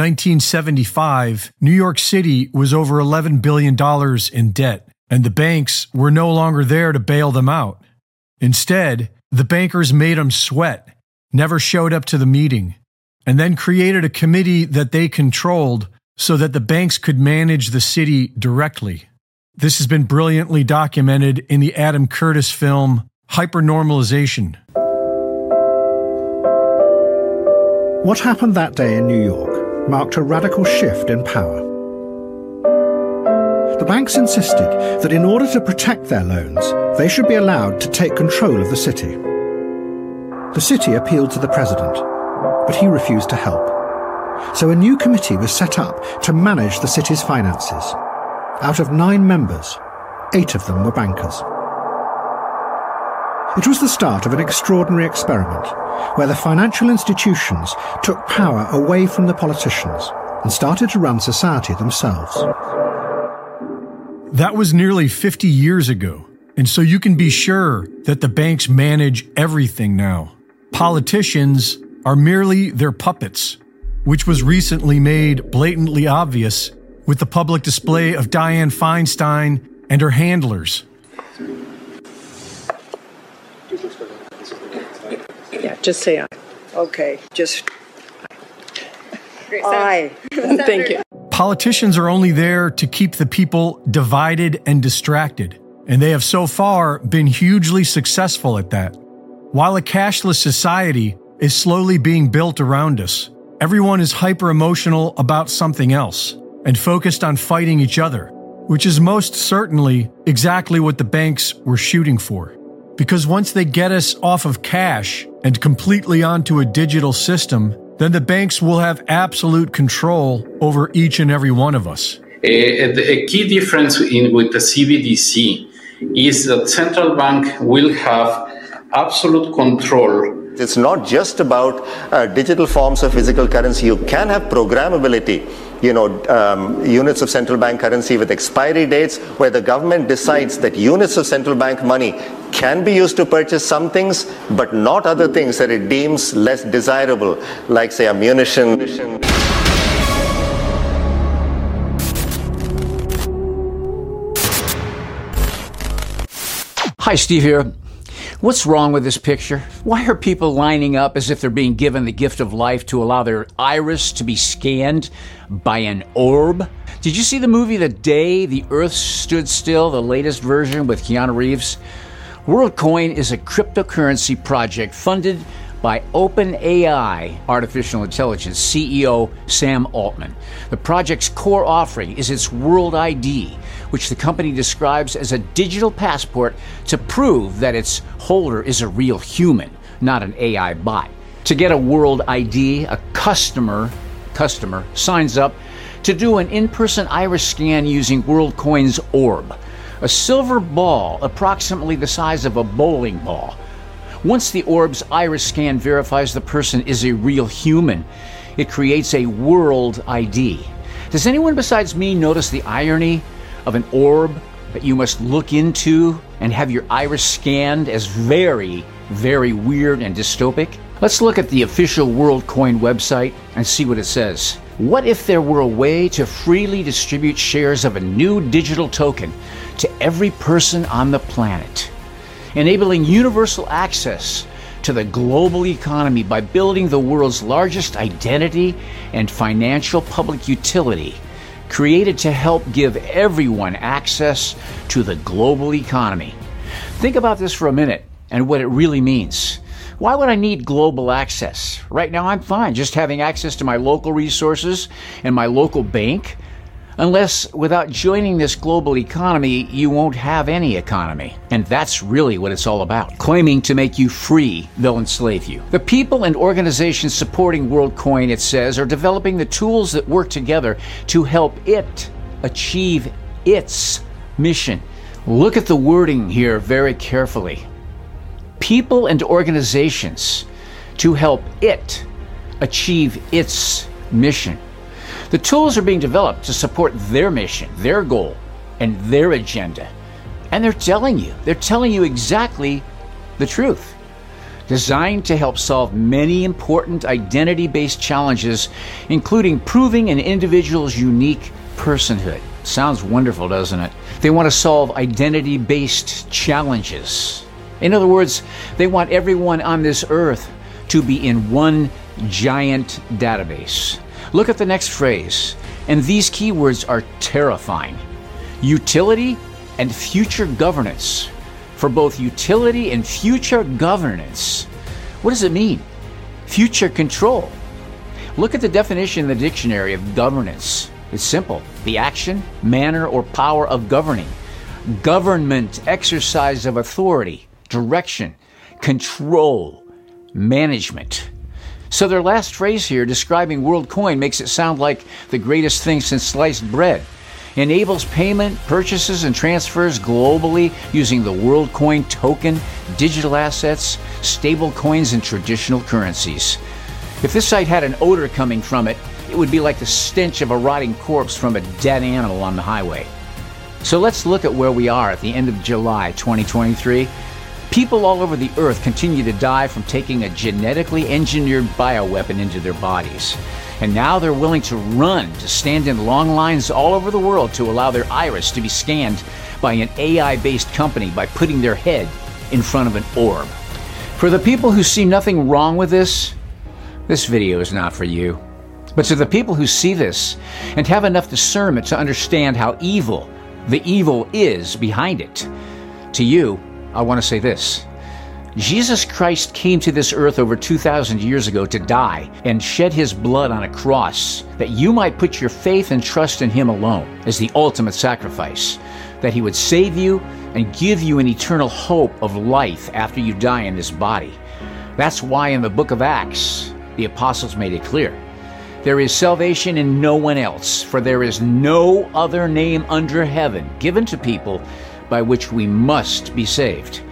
In 1975, New York City was over $11 billion in debt, and the banks were no longer there to bail them out. Instead, the bankers made them sweat, never showed up to the meeting, and then created a committee that they controlled so that the banks could manage the city directly. This has been brilliantly documented in the Adam Curtis film Hypernormalization. What happened that day in New York marked a radical shift in power. The banks insisted that in order to protect their loans, they should be allowed to take control of the city. The city appealed to the president, but he refused to help. So a new committee was set up to manage the city's finances. Out of nine members, eight of them were bankers. It was the start of an extraordinary experiment where the financial institutions took power away from the politicians and started to run society themselves. That was nearly 50 years ago, and so you can be sure that the banks manage everything now. Politicians are merely their puppets, which was recently made blatantly obvious with the public display of Dianne Feinstein and her handlers. Yeah, just say aye. Okay, just Aye. Thank you. Politicians are only there to keep the people divided and distracted, and they have so far been hugely successful at that. While a cashless society is slowly being built around us, everyone is hyper emotional about something else and focused on fighting each other, which is most certainly exactly what the banks were shooting for. Because once they get us off of cash and completely onto a digital system, then the banks will have absolute control over each and every one of us. A, a key difference in, with the CBDC is that central bank will have absolute control it's not just about uh, digital forms of physical currency. You can have programmability, you know, um, units of central bank currency with expiry dates where the government decides that units of central bank money can be used to purchase some things, but not other things that it deems less desirable, like, say, ammunition. Hi, Steve here. What's wrong with this picture? Why are people lining up as if they're being given the gift of life to allow their iris to be scanned by an orb? Did you see the movie The Day the Earth Stood Still, the latest version with Keanu Reeves? WorldCoin is a cryptocurrency project funded by OpenAI Artificial Intelligence CEO Sam Altman. The project's core offering is its World ID, which the company describes as a digital passport to prove that its holder is a real human, not an AI bot. To get a World ID, a customer customer signs up to do an in-person iris scan using WorldCoin's Orb, a silver ball approximately the size of a bowling ball. Once the orb's iris scan verifies the person is a real human, it creates a world ID. Does anyone besides me notice the irony of an orb that you must look into and have your iris scanned as very, very weird and dystopic? Let's look at the official WorldCoin website and see what it says. What if there were a way to freely distribute shares of a new digital token to every person on the planet? enabling universal access to the global economy by building the world's largest identity and financial public utility, created to help give everyone access to the global economy. Think about this for a minute and what it really means. Why would I need global access? Right now, I'm fine just having access to my local resources and my local bank Unless, without joining this global economy, you won't have any economy. And that's really what it's all about. Claiming to make you free, they'll enslave you. The people and organizations supporting WorldCoin, it says, are developing the tools that work together to help it achieve its mission. Look at the wording here very carefully. People and organizations to help it achieve its mission. The tools are being developed to support their mission, their goal, and their agenda. And they're telling you, they're telling you exactly the truth. designed to help solve many important identity based challenges, including proving an individual's unique personhood. Sounds wonderful, doesn't it? They want to solve identity based challenges. In other words, they want everyone on this earth to be in one giant database. Look at the next phrase, and these keywords are terrifying utility and future governance for both utility and future governance. What does it mean? Future control. Look at the definition in the dictionary of governance. It's simple the action, manner, or power of governing. Government, exercise of authority, direction, control, management. So their last phrase here describing WorldCoin makes it sound like the greatest thing since sliced bread enables payment, purchases, and transfers globally using the WorldCoin token, digital assets, stable coins, and traditional currencies. If this site had an odor coming from it, it would be like the stench of a rotting corpse from a dead animal on the highway. So let's look at where we are at the end of July 2023. People all over the earth continue to die from taking a genetically engineered bioweapon into their bodies. And now they're willing to run to stand in long lines all over the world to allow their iris to be scanned by an AI based company by putting their head in front of an orb. For the people who see nothing wrong with this, this video is not for you. But to the people who see this and have enough discernment to understand how evil the evil is behind it, to you, I want to say this Jesus Christ came to this earth over 2,000 years ago to die and shed his blood on a cross that you might put your faith and trust in him alone as the ultimate sacrifice, that he would save you and give you an eternal hope of life after you die in this body. That's why in the book of Acts, the apostles made it clear. There is salvation in no one else, for there is no other name under heaven given to people by which we must be saved.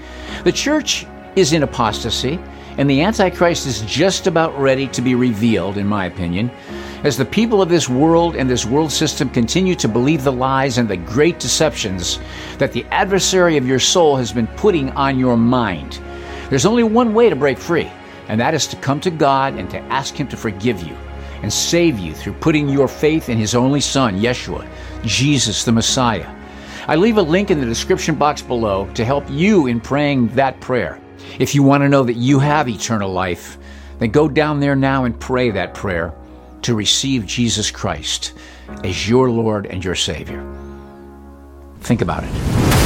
The church is in apostasy, and the Antichrist is just about ready to be revealed, in my opinion, as the people of this world and this world system continue to believe the lies and the great deceptions that the adversary of your soul has been putting on your mind. There's only one way to break free, and that is to come to God and to ask Him to forgive you and save you through putting your faith in His only Son, Yeshua, Jesus the Messiah. I leave a link in the description box below to help you in praying that prayer. If you want to know that you have eternal life, then go down there now and pray that prayer to receive Jesus Christ as your Lord and your Savior. Think about it.